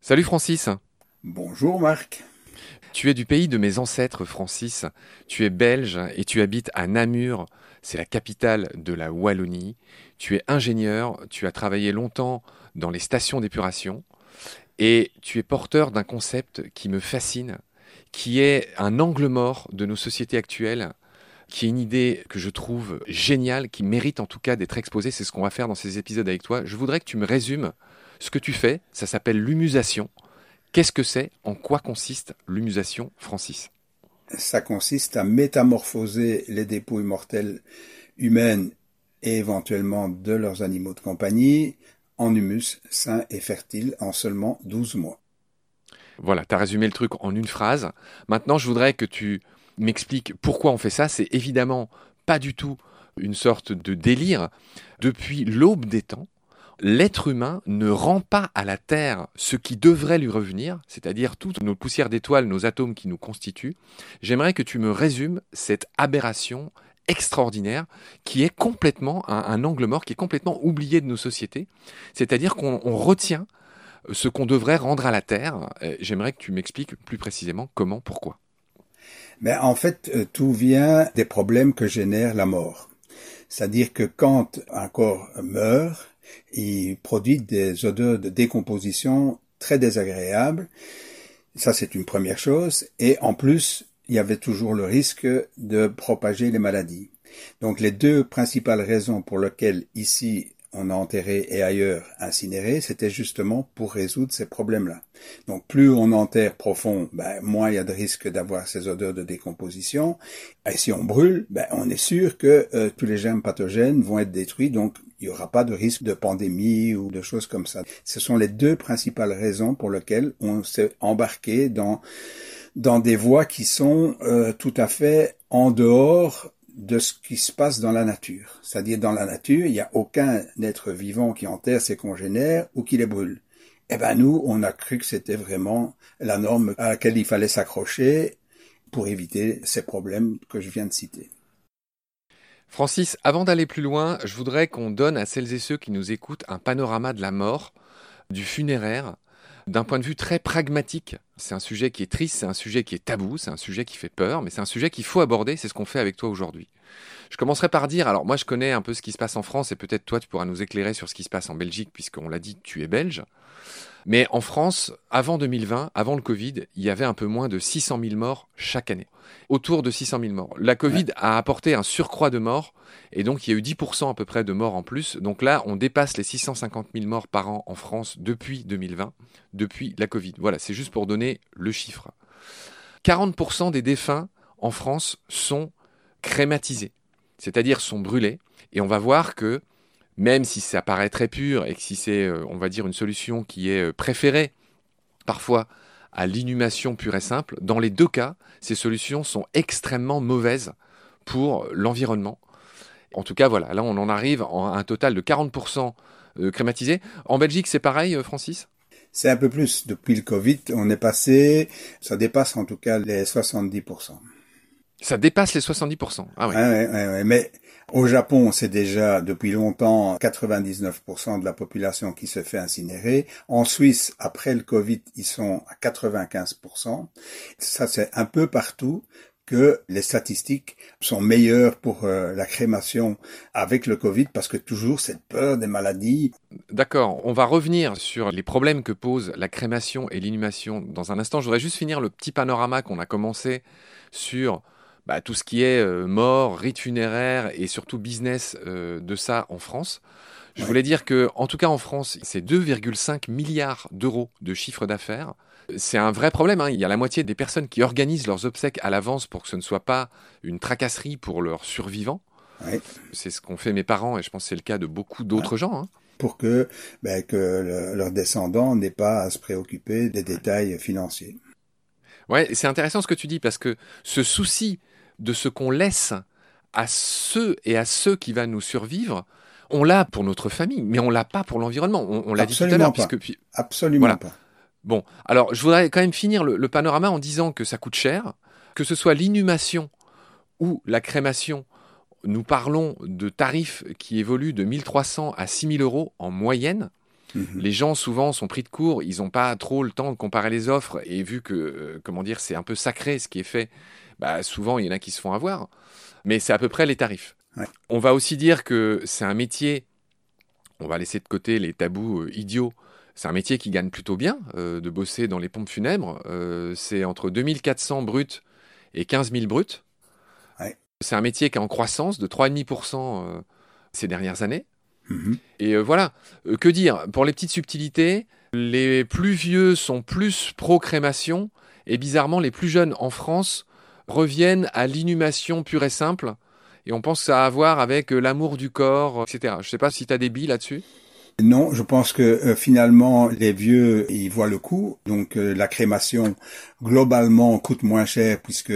Salut Francis. Bonjour Marc. Tu es du pays de mes ancêtres, Francis. Tu es belge et tu habites à Namur. C'est la capitale de la Wallonie. Tu es ingénieur, tu as travaillé longtemps dans les stations d'épuration et tu es porteur d'un concept qui me fascine, qui est un angle mort de nos sociétés actuelles, qui est une idée que je trouve géniale, qui mérite en tout cas d'être exposée. C'est ce qu'on va faire dans ces épisodes avec toi. Je voudrais que tu me résumes ce que tu fais, ça s'appelle l'humusation. Qu'est-ce que c'est? En quoi consiste l'humusation, Francis? Ça consiste à métamorphoser les dépouilles mortelles humaines et éventuellement de leurs animaux de compagnie en humus sain et fertile en seulement 12 mois. Voilà, tu as résumé le truc en une phrase. Maintenant, je voudrais que tu m'expliques pourquoi on fait ça. C'est évidemment pas du tout une sorte de délire. Depuis l'aube des temps, l'être humain ne rend pas à la Terre ce qui devrait lui revenir, c'est-à-dire toutes nos poussières d'étoiles, nos atomes qui nous constituent. J'aimerais que tu me résumes cette aberration extraordinaire qui est complètement un, angle mort, qui est complètement oublié de nos sociétés. C'est-à-dire qu'on retient ce qu'on devrait rendre à la Terre. J'aimerais que tu m'expliques plus précisément comment, pourquoi. Mais en fait, euh, tout vient des problèmes que génère la mort. C'est-à-dire que quand un corps meurt, il produit des odeurs de décomposition très désagréables. Ça, c'est une première chose. Et en plus, il y avait toujours le risque de propager les maladies. Donc les deux principales raisons pour lesquelles ici on a enterré et ailleurs incinéré, c'était justement pour résoudre ces problèmes-là. Donc plus on enterre profond, ben, moins il y a de risque d'avoir ces odeurs de décomposition. Et si on brûle, ben, on est sûr que euh, tous les germes pathogènes vont être détruits, donc il n'y aura pas de risque de pandémie ou de choses comme ça. Ce sont les deux principales raisons pour lesquelles on s'est embarqué dans dans des voies qui sont euh, tout à fait en dehors de ce qui se passe dans la nature. C'est-à-dire dans la nature, il n'y a aucun être vivant qui enterre ses congénères ou qui les brûle. Eh ben nous, on a cru que c'était vraiment la norme à laquelle il fallait s'accrocher pour éviter ces problèmes que je viens de citer. Francis, avant d'aller plus loin, je voudrais qu'on donne à celles et ceux qui nous écoutent un panorama de la mort, du funéraire, d'un point de vue très pragmatique. C'est un sujet qui est triste, c'est un sujet qui est tabou, c'est un sujet qui fait peur, mais c'est un sujet qu'il faut aborder, c'est ce qu'on fait avec toi aujourd'hui. Je commencerai par dire, alors moi je connais un peu ce qui se passe en France et peut-être toi tu pourras nous éclairer sur ce qui se passe en Belgique puisqu'on l'a dit, tu es belge. Mais en France, avant 2020, avant le Covid, il y avait un peu moins de 600 000 morts chaque année. Autour de 600 000 morts. La Covid a apporté un surcroît de morts et donc il y a eu 10% à peu près de morts en plus. Donc là, on dépasse les 650 000 morts par an en France depuis 2020, depuis la Covid. Voilà, c'est juste pour donner le chiffre. 40% des défunts en France sont crématisés, c'est-à-dire sont brûlés. Et on va voir que même si ça paraît très pur et que si c'est, euh, on va dire, une solution qui est euh, préférée parfois à l'inhumation pure et simple, dans les deux cas, ces solutions sont extrêmement mauvaises pour l'environnement. En tout cas, voilà, là on en arrive à un total de 40% euh, crématisés. En Belgique, c'est pareil, Francis? C'est un peu plus. Depuis le Covid, on est passé, ça dépasse en tout cas les 70%. Ça dépasse les 70%. Ah oui. Ouais, ouais, ouais, mais au Japon, c'est déjà depuis longtemps 99% de la population qui se fait incinérer. En Suisse, après le Covid, ils sont à 95%. Ça, c'est un peu partout que les statistiques sont meilleures pour euh, la crémation avec le Covid parce que toujours cette peur des maladies. D'accord, on va revenir sur les problèmes que pose la crémation et l'inhumation dans un instant. Je voudrais juste finir le petit panorama qu'on a commencé sur bah, tout ce qui est euh, mort, rite funéraire et surtout business euh, de ça en France. Je voulais dire que, en tout cas en France, c'est 2,5 milliards d'euros de chiffre d'affaires. C'est un vrai problème. Hein. Il y a la moitié des personnes qui organisent leurs obsèques à l'avance pour que ce ne soit pas une tracasserie pour leurs survivants. C'est ce qu'ont fait mes parents et je pense que c'est le cas de beaucoup d'autres gens. Hein. Pour que, ben, que leurs descendants n'aient pas à se préoccuper des détails financiers. Ouais, c'est intéressant ce que tu dis parce que ce souci de ce qu'on laisse à ceux et à ceux qui va nous survivre, on l'a pour notre famille, mais on l'a pas pour l'environnement. On, l'a dit tout à l'heure, puisque absolument pas. Bon, alors je voudrais quand même finir le, panorama en disant que ça coûte cher, que ce soit l'inhumation ou la crémation, nous parlons de tarifs qui évoluent de 1300 à 6000 euros en moyenne. Mhm. Les gens souvent sont pris de court, ils n'ont pas trop le temps de comparer les offres et vu que, euh, comment dire, c'est un peu sacré ce qui est fait, bah, souvent il y en a qui se font avoir. Mais c'est à peu près les tarifs. On va aussi dire que c'est un métier, on va laisser de côté les tabous euh, idiots, c'est un métier qui gagne plutôt bien euh, de bosser dans les pompes funèbres. c'est entre 2400 bruts et 15 000 bruts. C'est un métier qui est en croissance de 3,5% ces dernières années. Mhm. Et euh, voilà, euh, que dire? Pour les petites subtilités, les plus vieux sont plus pro-crémation, et bizarrement, les plus jeunes en France reviennent à l'inhumation pure et simple. Et on pense que ça a à voir avec euh, l'amour du corps, etc. Je ne sais pas si tu as des billes là-dessus. Non, je pense que finalement les vieux ils voient le coût. Donc la crémation globalement coûte moins cher puisque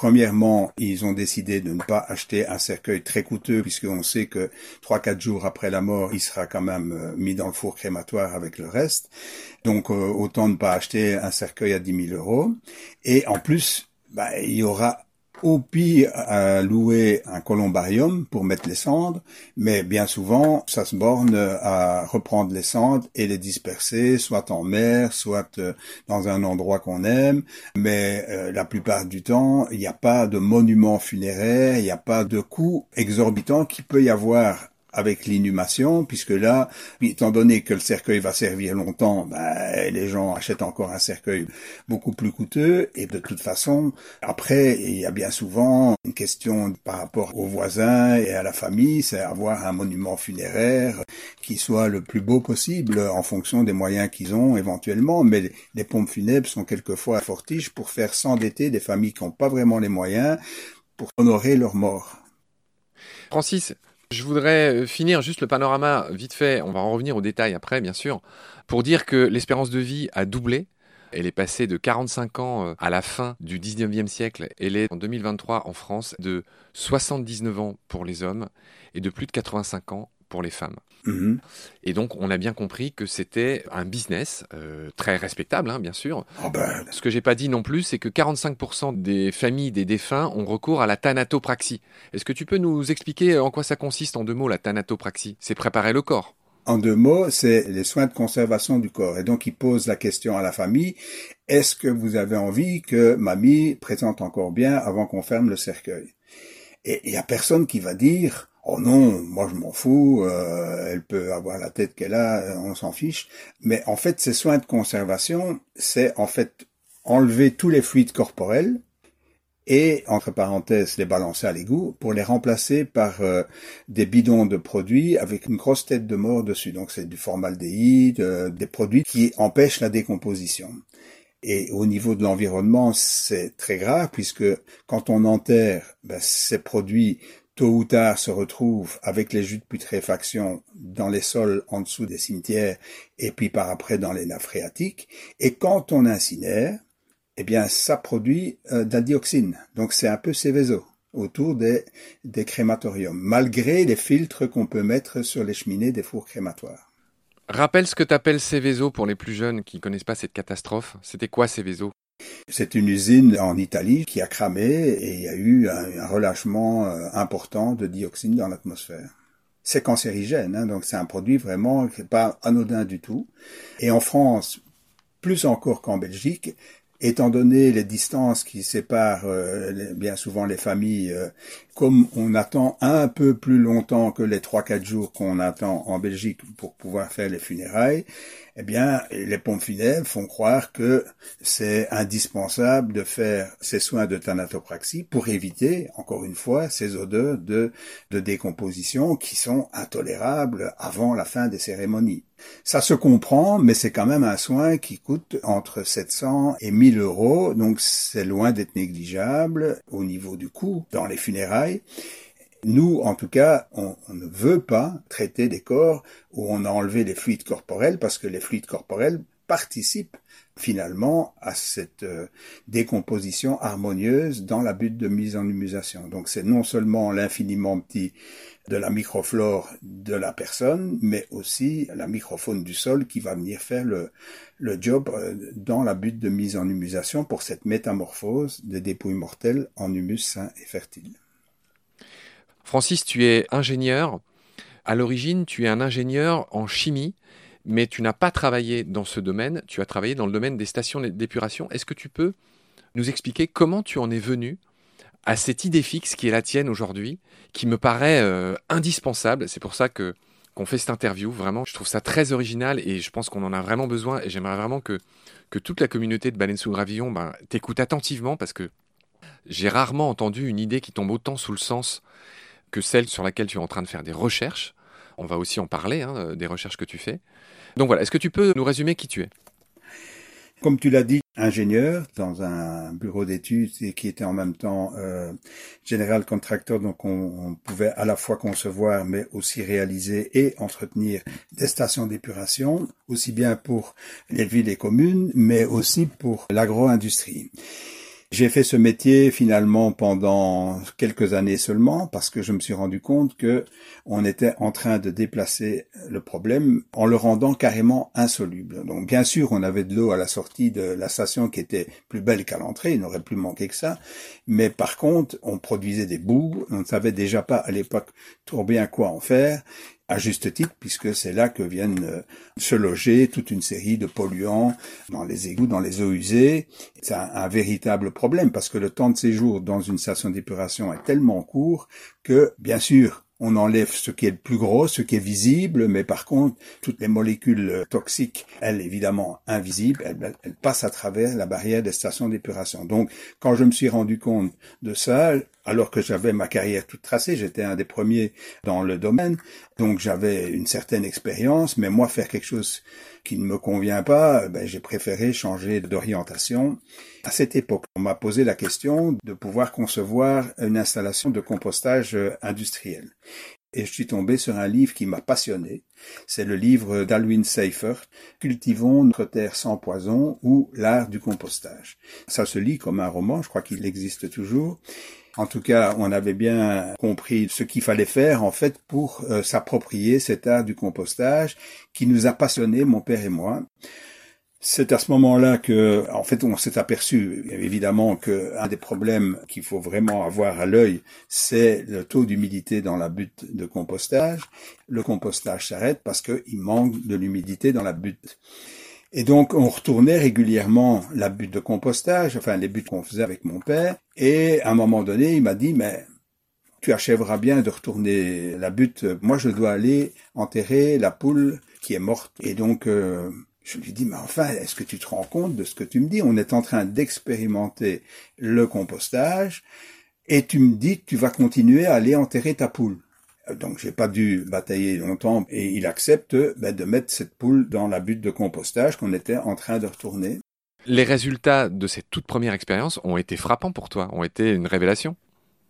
Premièrement, ils ont décidé de ne pas acheter un cercueil très coûteux puisqu'on sait que trois, quatre jours après la mort, il sera quand même euh, mis dans le four crématoire avec le reste. Donc, euh, autant ne pas acheter un cercueil à 10 000 euros. Et en plus, bah, il y aura au pire à louer un columbarium pour mettre les cendres, mais bien souvent, ça se borne à reprendre les cendres et les disperser, soit en mer, soit euh, dans un endroit qu'on aime, mais euh, la plupart du temps, il n'y a pas de monument funéraire, il n'y a pas de coût exorbitant qui peut y avoir avec l'inhumation, puisque là, étant donné que le cercueil va servir longtemps, ben, les gens achètent encore un cercueil beaucoup plus coûteux, et de toute façon, après, il y a bien souvent une question par rapport aux voisins et à la famille, c'est avoir un monument funéraire qui soit le plus beau possible en fonction des moyens qu'ils ont éventuellement, mais les pompes funèbres sont quelquefois fortiches pour faire s'endetter des familles qui n'ont pas vraiment les moyens pour honorer leurs morts. Francis, je voudrais euh, finir juste le panorama vite fait, on va en revenir aux détails après bien sûr, pour dire que l'espérance de vie a doublé. Elle est passée de 45 ans euh, à la fin du 19e siècle. Elle est en 2023 en France de 79 ans pour les hommes et de plus de 85 ans pour les femmes. Mhm. Et donc, on a bien compris que c'était un business euh, très respectable, hein, bien sûr. Oh ben. Ce que j'ai pas dit non plus, c'est que 45% des familles des défunts ont recours à la thanatopraxie. Est-ce que tu peux nous expliquer en quoi ça consiste en deux mots, la thanatopraxie? C'est préparer le corps. En deux mots, c'est les soins de conservation du corps. Et donc, il pose la question à la famille, est-ce que vous avez envie que mamie présente encore bien avant qu'on ferme le cercueil? Et il y a personne qui va dire, Oh non, moi je m'en fous, euh, elle peut avoir la tête qu'elle a, euh, on s'en fiche. Mais en fait, ces soins de conservation, c'est en fait enlever tous les fluides corporels et, entre parenthèses, les balancer à l'égout pour les remplacer par euh, des bidons de produits avec une grosse tête de mort dessus. Donc c'est du formaldéhyde, des produits qui empêchent la décomposition. Et au niveau de l'environnement, c'est très grave puisque quand on enterre, ben, ces produits tôt ou tard se retrouvent avec les jus de putréfaction dans les sols en dessous des cimetières et puis par après dans les nappes phréatiques. Et quand on incinère, eh bien, ça produit euh, de la dioxine. Donc c'est un peu Céveso autour des, des crématoriums, malgré les filtres qu'on peut mettre sur les cheminées des fours crématoires. Rappelle ce que tu appelles Céveso pour les plus jeunes qui ne connaissent pas cette catastrophe. C'était quoi Céveso? C'est une usine en Italie qui a cramé et il y a eu un, relâchement euh, important de dioxine dans l'atmosphère. C'est cancérigène, hein, donc c'est un produit vraiment qui n'est pas anodin du tout. Et en France, plus encore qu'en Belgique, étant donné les distances qui séparent euh, bien souvent les familles, euh, comme on attend un peu plus longtemps que les trois quatre jours qu'on attend en Belgique pour pouvoir faire les funérailles, eh bien, les pompes funèbres font croire que c'est indispensable de faire ces soins de thanatopraxie pour éviter, encore une fois, ces odeurs de, de décomposition qui sont intolérables avant la fin des cérémonies. Ça se comprend, mais c'est quand même un soin qui coûte entre 700 et 1000 euros, donc c'est loin d'être négligeable au niveau du coût dans les funérailles. Nous, en tout cas, on, ne veut pas traiter des corps où on a enlevé les fluides corporels parce que les fluides corporels participent finalement à cette euh, décomposition harmonieuse dans la butte de mise en humusation. Donc c'est non seulement l'infiniment petit de la microflore de la personne, mais aussi la microfaune du sol qui va venir faire le, job euh, dans la butte de mise en humusation pour cette métamorphose des dépouilles mortelles en humus sain et fertile. Francis, tu es ingénieur. À l'origine, tu es un ingénieur en chimie, mais tu n'as pas travaillé dans ce domaine, tu as travaillé dans le domaine des stations d'épuration. Est-ce que tu peux nous expliquer comment tu en es venu à cette idée fixe qui est la tienne aujourd'hui, qui me paraît euh, indispensable? C'est pour ça que qu'on fait cette interview. Vraiment, je trouve ça très original et je pense qu'on en a vraiment besoin. Et j'aimerais vraiment que toute la communauté de Baleine sous Gravillon ben, t'écoute attentivement parce que j'ai rarement entendu une idée qui tombe autant sous le sens que celle sur laquelle tu es en train de faire des recherches. On va aussi en parler, hein, des recherches que tu fais. Donc voilà, est-ce que tu peux nous résumer qui tu es? Comme tu l'as dit, ingénieur dans un bureau d'études et qui était en même temps euh, général contracteur, donc on, pouvait à la fois concevoir mais aussi réaliser et entretenir des stations d'épuration, aussi bien pour les villes et communes, mais aussi pour l'agro-industrie. J'ai fait ce métier finalement pendant quelques années seulement parce que je me suis rendu compte que on était en train de déplacer le problème en le rendant carrément insoluble. Donc bien sûr, on avait de l'eau à la sortie de la station qui était plus belle qu'à l'entrée, il n'aurait plus manqué que ça, mais par contre, on produisait des boues, on ne savait déjà pas à l'époque trop bien quoi en faire à juste titre, puisque c'est là que viennent euh, se loger toute une série de polluants dans les égouts, dans les eaux usées. C'est un, véritable problème, parce que le temps de séjour dans une station d'épuration est tellement court que, bien sûr, on enlève ce qui est le plus gros, ce qui est visible, mais par contre, toutes les molécules toxiques, elles, évidemment, invisibles, elles passent à travers la barrière des stations d'épuration. Donc, quand je me suis rendu compte de ça, alors que j'avais ma carrière toute tracée, j'étais un des premiers dans le domaine, donc j'avais une certaine expérience, mais moi, faire quelque chose qui ne me convient pas, ben, j'ai préféré changer d'orientation. À cette époque, on m'a posé la question de pouvoir concevoir une installation de compostage industriel. Et je suis tombé sur un livre qui m'a passionné. C'est le livre d'Alwin Seifert, Cultivons notre terre sans poison ou l'art du compostage. Ça se lit comme un roman, je crois qu'il existe toujours. En tout cas, on avait bien compris ce qu'il fallait faire en fait pour euh, s'approprier cet art du compostage qui nous a passionnés, mon père et moi. C'est à ce moment-là que, en fait, on s'est aperçu, évidemment, que un des problèmes qu'il faut vraiment avoir à l'œil, c'est le taux d'humidité dans la butte de compostage. Le compostage s'arrête parce qu'il manque de l'humidité dans la butte. Et donc, on retournait régulièrement la butte de compostage, enfin, les buttes qu'on faisait avec mon père. Et à un moment donné, il m'a dit, mais tu achèveras bien de retourner la butte. Moi, je dois aller enterrer la poule qui est morte. Et donc, euh, je lui dis, mais enfin, est-ce que tu te rends compte de ce que tu me dis? On est en train d'expérimenter le compostage et tu me dis tu vas continuer à aller enterrer ta poule. Donc j'ai pas dû batailler longtemps et il accepte ben, de mettre cette poule dans la butte de compostage qu'on était en train de retourner. Les résultats de cette toute première expérience ont été frappants pour toi, ont été une révélation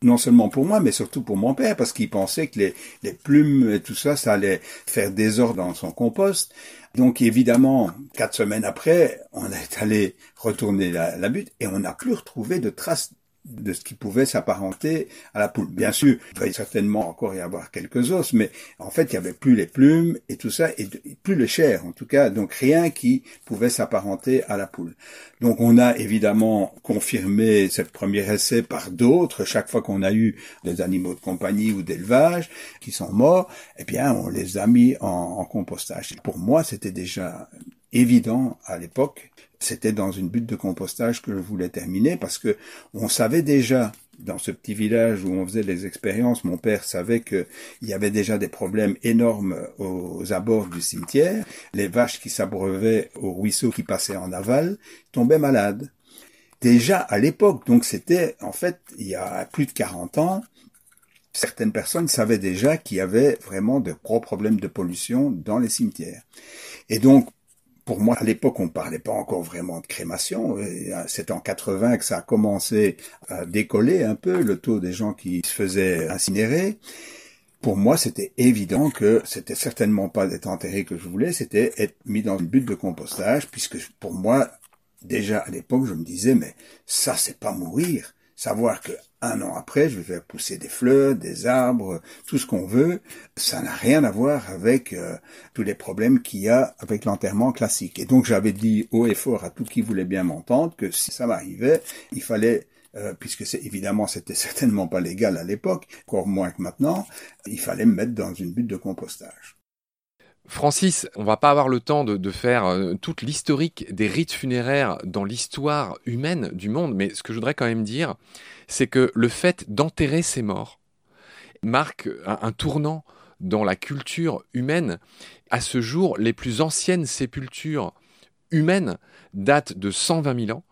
non seulement pour moi, mais surtout pour mon père, parce qu'il pensait que les, les, plumes et tout ça, ça allait faire désordre dans son compost. Donc évidemment, quatre semaines après, on est allé retourner la, la butte et on n'a plus retrouvé de traces de ce qui pouvait s'apparenter à la poule. Bien sûr, il va certainement encore y avoir quelques os, mais en fait, il y avait plus les plumes et tout ça, et plus le chair, en tout cas, donc rien qui pouvait s'apparenter à la poule. Donc on a évidemment confirmé cette première essai par d'autres. Chaque fois qu'on a eu des animaux de compagnie ou d'élevage qui sont morts, eh bien, on les a mis en compostage. Pour moi, c'était déjà évident à l'époque c'était dans une butte de compostage que je voulais terminer parce que on savait déjà dans ce petit village où on faisait les expériences, mon père savait qu'il y avait déjà des problèmes énormes aux abords du cimetière. Les vaches qui s'abreuvaient au ruisseau qui passait en aval tombaient malades. Déjà à l'époque, donc c'était en fait il y a plus de 40 ans, certaines personnes savaient déjà qu'il y avait vraiment de gros problèmes de pollution dans les cimetières. Et donc pour moi, à l'époque, on parlait pas encore vraiment de crémation. Euh, c'est en 80 que ça a commencé à décoller un peu le taux des gens qui se faisaient incinérer. Pour moi, c'était évident que c'était certainement pas d'être enterré que je voulais, c'était être mis dans une butte de compostage, puisque pour moi, déjà à l'époque, je me disais, mais ça, c'est pas mourir. Savoir que un an après, je vais faire pousser des fleurs, des arbres, tout ce qu'on veut, ça n'a rien à voir avec euh, tous les problèmes qu'il y a avec l'enterrement classique. Et donc j'avais dit haut et fort à tout qui voulait bien m'entendre que si ça m'arrivait, il fallait euh, puisque c'est évidemment c'était certainement pas légal à l'époque, encore moins que maintenant, il fallait me mettre dans une butte de compostage. Francis, on va pas avoir le temps de, faire euh, toute l'historique des rites funéraires dans l'histoire humaine du monde, mais ce que je voudrais quand même dire, c'est que le fait d'enterrer ses morts marque un, tournant dans la culture humaine. À ce jour, les plus anciennes sépultures humaines datent de 120 000 ans.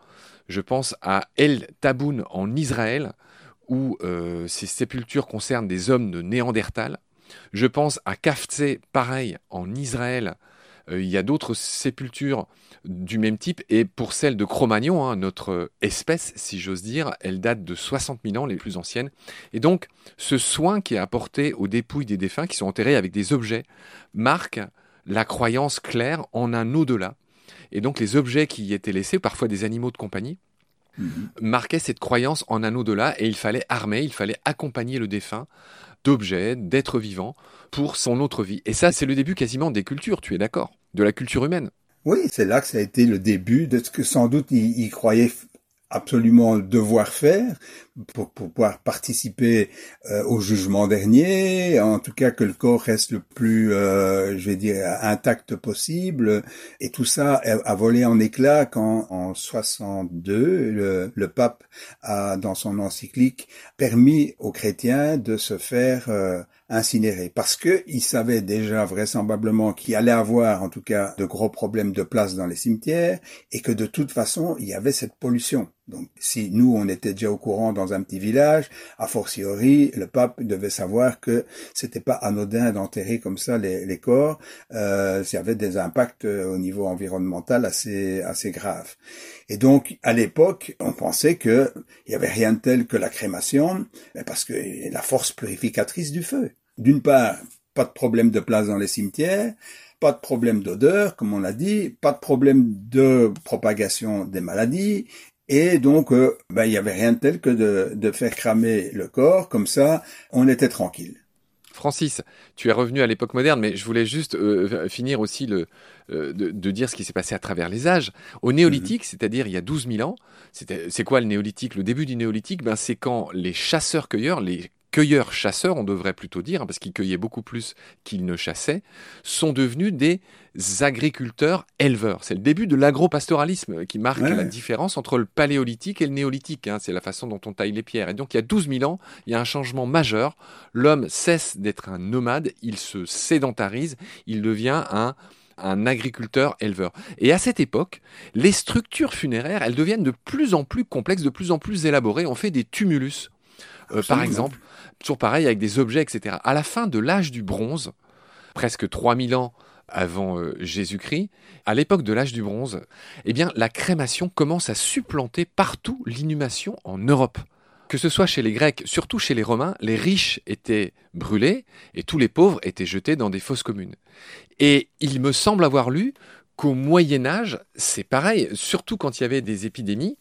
Je pense à El Taboun en Israël, où euh, ces sépultures concernent des hommes de Néandertal. Je pense à Kaftsé, pareil, en Israël. Euh, il y a d'autres sépultures du même type. Et pour celle de Cro-Magnon, hein, notre espèce, si j'ose dire, elle date de 60 000 ans, les plus anciennes. Et donc, ce soin qui est apporté aux dépouilles des défunts qui sont enterrés avec des objets marque la croyance claire en un au-delà. Et donc, les objets qui y étaient laissés, parfois des animaux de compagnie, mhm. marquaient cette croyance en un au-delà. Et il fallait armer, il fallait accompagner le défunt d'objets, d'êtres vivants pour son autre vie. Et ça, c'est le début quasiment des cultures, tu es d'accord? De la culture humaine. Oui, c'est là que ça a été le début de ce que sans doute il, croyait absolument devoir faire pour, pouvoir participer euh, au jugement dernier, en tout cas que le corps reste le plus, euh, je vais dire, intact possible. Et tout ça a, volé en éclats quand, en 62, le, pape a, dans son encyclique, permis aux chrétiens de se faire euh, incinéré parce que il savait déjà vraisemblablement qu'il allait avoir en tout cas de gros problèmes de place dans les cimetières et que de toute façon il y avait cette pollution. Donc si nous on était déjà au courant dans un petit village, a fortiori le pape devait savoir que c'était pas anodin d'enterrer comme ça les, corps, euh, y avait des impacts euh, au niveau environnemental assez assez graves. Et donc à l'époque on pensait que il y avait rien de tel que la crémation, parce que la force purificatrice du feu. D'une part, pas de problème de place dans les cimetières, pas de problème d'odeur, comme on l'a dit, pas de problème de propagation des maladies, et donc euh, ben, il y avait rien de tel que de, faire cramer le corps, comme ça on était tranquille. Francis, tu es revenu à l'époque moderne, mais je voulais juste euh, finir aussi le, euh, de, dire ce qui s'est passé à travers les âges. Au néolithique, mhm. c'est-à-dire il y a 12 000 ans, c'est quoi le néolithique? Le début du néolithique, ben, c'est quand les chasseurs-cueilleurs, les cueilleurs-chasseurs, on devrait plutôt dire, parce qu'ils cueillaient beaucoup plus qu'ils ne chassaient, sont devenus des agriculteurs-éleveurs. C'est le début de l'agropastoralisme qui marque la différence entre le paléolithique et le néolithique. Hein. C'est la façon dont on taille les pierres. Et donc il y a 12 000 ans, il y a un changement majeur. L'homme cesse d'être un nomade, il se sédentarise, il devient un un agriculteur éleveur. Et à cette époque, les structures funéraires, elles deviennent de plus en plus complexes, de plus en plus élaborées. On fait des tumulus, euh, par exemple, toujours pareil avec des objets, etc. À la fin de l'âge du bronze, presque 3000 ans avant euh, Jésus-Christ, à l'époque de l'âge du bronze, eh bien, la crémation commence à supplanter partout l'inhumation en Europe. Que ce soit chez les Grecs, surtout chez les Romains, les riches étaient brûlés et tous les pauvres étaient jetés dans des fosses communes. Et il me semble avoir lu qu'au Moyen Âge, c'est pareil, surtout quand il y avait des épidémies,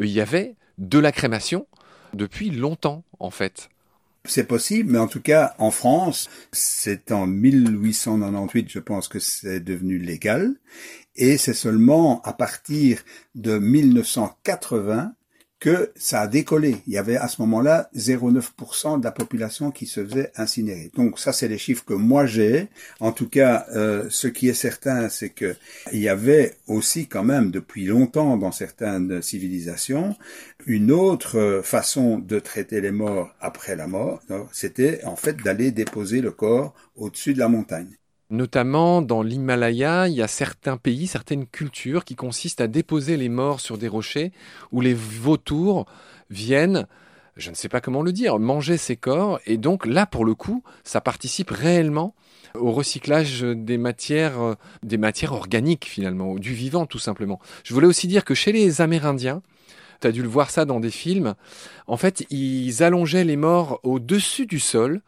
il y avait de la crémation depuis longtemps en fait. C'est possible, mais en tout cas, en France, c'est en 1898, je pense que c'est devenu légal. Et c'est seulement à partir de 1980 que ça a décollé. Il y avait à ce moment-là 0,9% de la population qui se faisait incinérer. Donc ça, c'est les chiffres que moi j'ai. En tout cas, euh, ce qui est certain, c'est que il y avait aussi quand même depuis longtemps dans certaines civilisations une autre façon de traiter les morts après la mort. C'était en fait d'aller déposer le corps au-dessus de la montagne. Notamment dans l'Himalaya, il y a certains pays, certaines cultures qui consistent à déposer les morts sur des rochers où les vautours viennent, je ne sais pas comment le dire, manger ces corps. Et donc là, pour le coup, ça participe réellement au recyclage des matières, euh, des matières organiques finalement, du vivant tout simplement. Je voulais aussi dire que chez les Amérindiens, tu as dû le voir ça dans des films, en fait, ils allongeaient les morts au-dessus du sol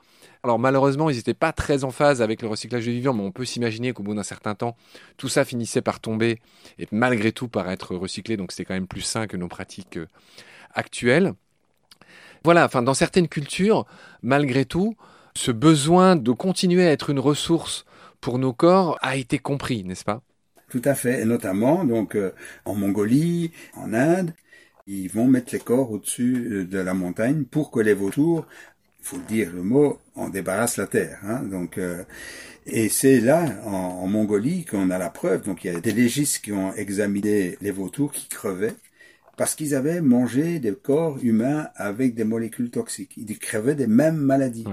alors malheureusement, ils n'étaient pas très en phase avec le recyclage du vivant, mais on peut s'imaginer qu'au bout d'un certain temps, tout ça finissait par tomber et malgré tout par être recyclé, donc c'était quand même plus sain que nos pratiques euh, actuelles. Voilà, enfin dans certaines cultures, malgré tout, ce besoin de continuer à être une ressource pour nos corps a été compris, n'est-ce pas? Tout à fait, et notamment donc euh, en Mongolie, en Inde, Ils vont mettre les corps au-dessus euh, de la montagne pour que les vautours, faut dire le mot, en débarrassent la terre. Hein. Donc, euh, et c'est là, en, en Mongolie, qu'on a la preuve. Donc il y a des légistes qui ont examiné les vautours qui crevaient parce qu'ils avaient mangé des corps humains avec des molécules toxiques. Ils crevaient des mêmes maladies.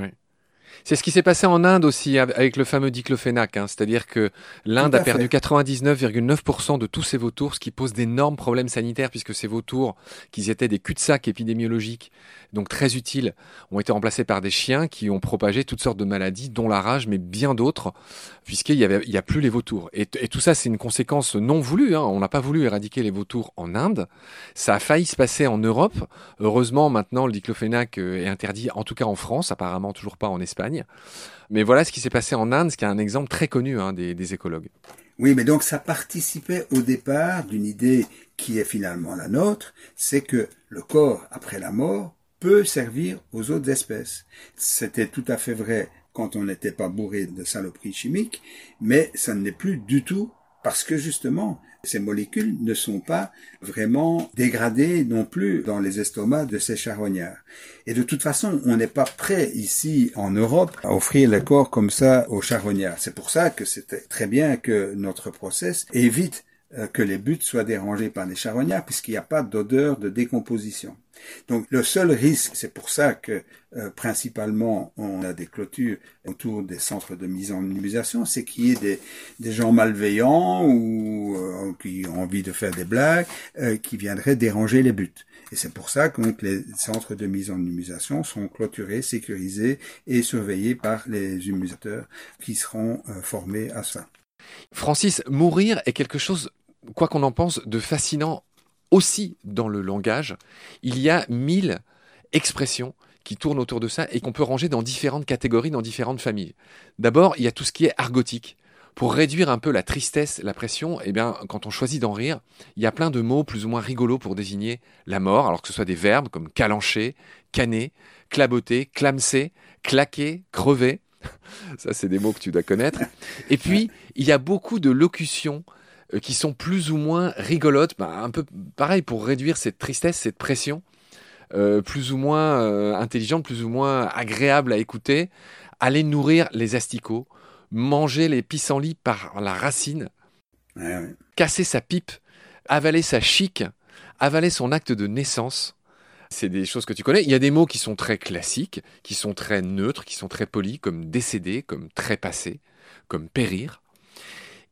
C'est ce qui s'est passé en Inde aussi avec le fameux diclofénac, hein. c'est-à-dire que l'Inde a perdu 99,9% de tous ses vautours, ce qui pose d'énormes problèmes sanitaires puisque ces vautours, qui étaient des cul-de-sac épidémiologiques, donc très utiles, ont été remplacés par des chiens qui ont propagé toutes sortes de maladies, dont la rage, mais bien d'autres, puisqu'il y avait, il y a plus les vautours. Et, tout ça, c'est une conséquence non voulue. Hein. On n'a pas voulu éradiquer les vautours en Inde. Ça a failli se passer en Europe. Heureusement, maintenant, le diclofénac euh, est interdit, en tout cas en France, apparemment toujours pas en Espagne. Mais voilà ce qui s'est passé en Inde, ce qui est un exemple très connu hein, des, des écologues. Oui, mais donc ça participait au départ d'une idée qui est finalement la nôtre, c'est que le corps après la mort peut servir aux autres espèces. C'était tout à fait vrai quand on n'était pas bourré de saloperies chimiques, mais ça ne l'est plus du tout parce que justement, ces molécules ne sont pas vraiment dégradées non plus dans les estomacs de ces charognards. Et de toute façon, on n'est pas prêt ici en Europe à offrir les corps comme ça aux charognards. C'est pour ça que c'était très bien que notre process évite euh, que les buts soient dérangés par les charognards puisqu'il n'y a pas d'odeur de décomposition. Donc le seul risque, c'est pour ça que euh, principalement on a des clôtures autour des centres de mise en immunisation, c'est qu'il y ait des, gens malveillants ou euh, qui ont envie de faire des blagues, qui viendraient déranger les buts. Et c'est pour ça que les centres de mise en immunisation sont clôturés, sécurisés et surveillés par les immunisateurs qui seront formés à ça. Francis, mourir est quelque chose quoi qu'on en pense, de fascinant aussi dans le langage. Il y a mille expressions qui tournent autour de ça et qu'on peut ranger dans différentes catégories, dans différentes familles. D'abord, il y a tout ce qui est argotique. Pour réduire un peu la tristesse, la pression, eh bien, quand on choisit d'en rire, il y a plein de mots plus ou moins rigolos pour désigner la mort, alors que ce soit des verbes comme calancher, canner, claboter, clamser, claquer, crever. Ça, c'est des mots que tu dois connaître. Et puis, il y a beaucoup de locutions qui sont plus ou moins rigolotes, bah, un peu pareil pour réduire cette tristesse, cette pression, euh, plus ou moins euh, intelligente, plus ou moins agréable à écouter, aller nourrir les asticots, manger les pissenlits par la racine, casser sa pipe, avaler sa chic, avaler son acte de naissance. C'est des choses que tu connais. Il y a des mots qui sont très classiques, qui sont très neutres, qui sont très polis, comme décédé, comme trépassé, comme périr.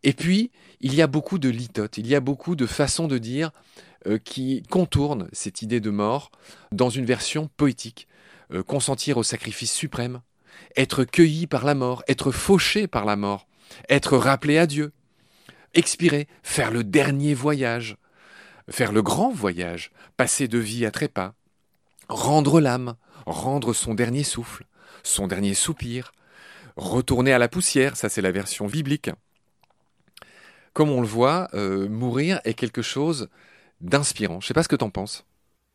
Et puis, il y a beaucoup de litotes, il y a beaucoup de façons de dire euh, qui contournent cette idée de mort dans une version poétique. Euh, consentir au sacrifice suprême, être cueilli par la mort, être fauché par la mort, être rappelé à Dieu, expirer, faire le dernier voyage, faire le grand voyage, passer de vie à trépas, rendre l'âme, rendre son dernier souffle, son dernier soupir, retourner à la poussière, ça c'est la version biblique, comme on le voit, euh, mourir est quelque chose d'inspirant. Je sais pas ce que tu en penses.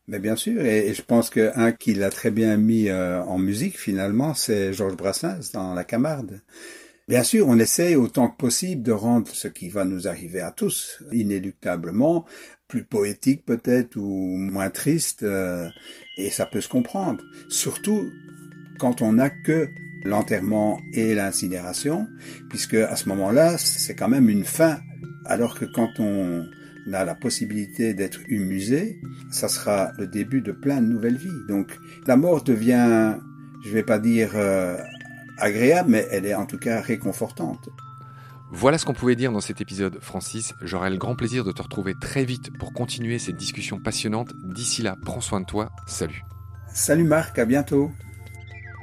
Mais bien sûr, et, je pense qu'un qui l'a très bien mis euh, en musique finalement, c'est Georges Brassens dans La Camarde. Bien sûr, on essaie autant que possible de rendre ce qui va nous arriver à tous, inéluctablement, plus poétique peut-être ou moins triste, euh, et ça peut se comprendre. Surtout quand on n'a que l'enterrement et l'incinération, puisque à ce moment-là, c'est quand même une fin, alors que quand on a la possibilité d'être humusé, ça sera le début de plein de nouvelles vies. Donc la mort devient, je vais pas dire euh, agréable, mais elle est en tout cas réconfortante. Voilà ce qu'on pouvait dire dans cet épisode, Francis. J'aurai le grand plaisir de te retrouver très vite pour continuer cette discussion passionnante. D'ici là, prends soin de toi. Salut. Salut Marc, à bientôt.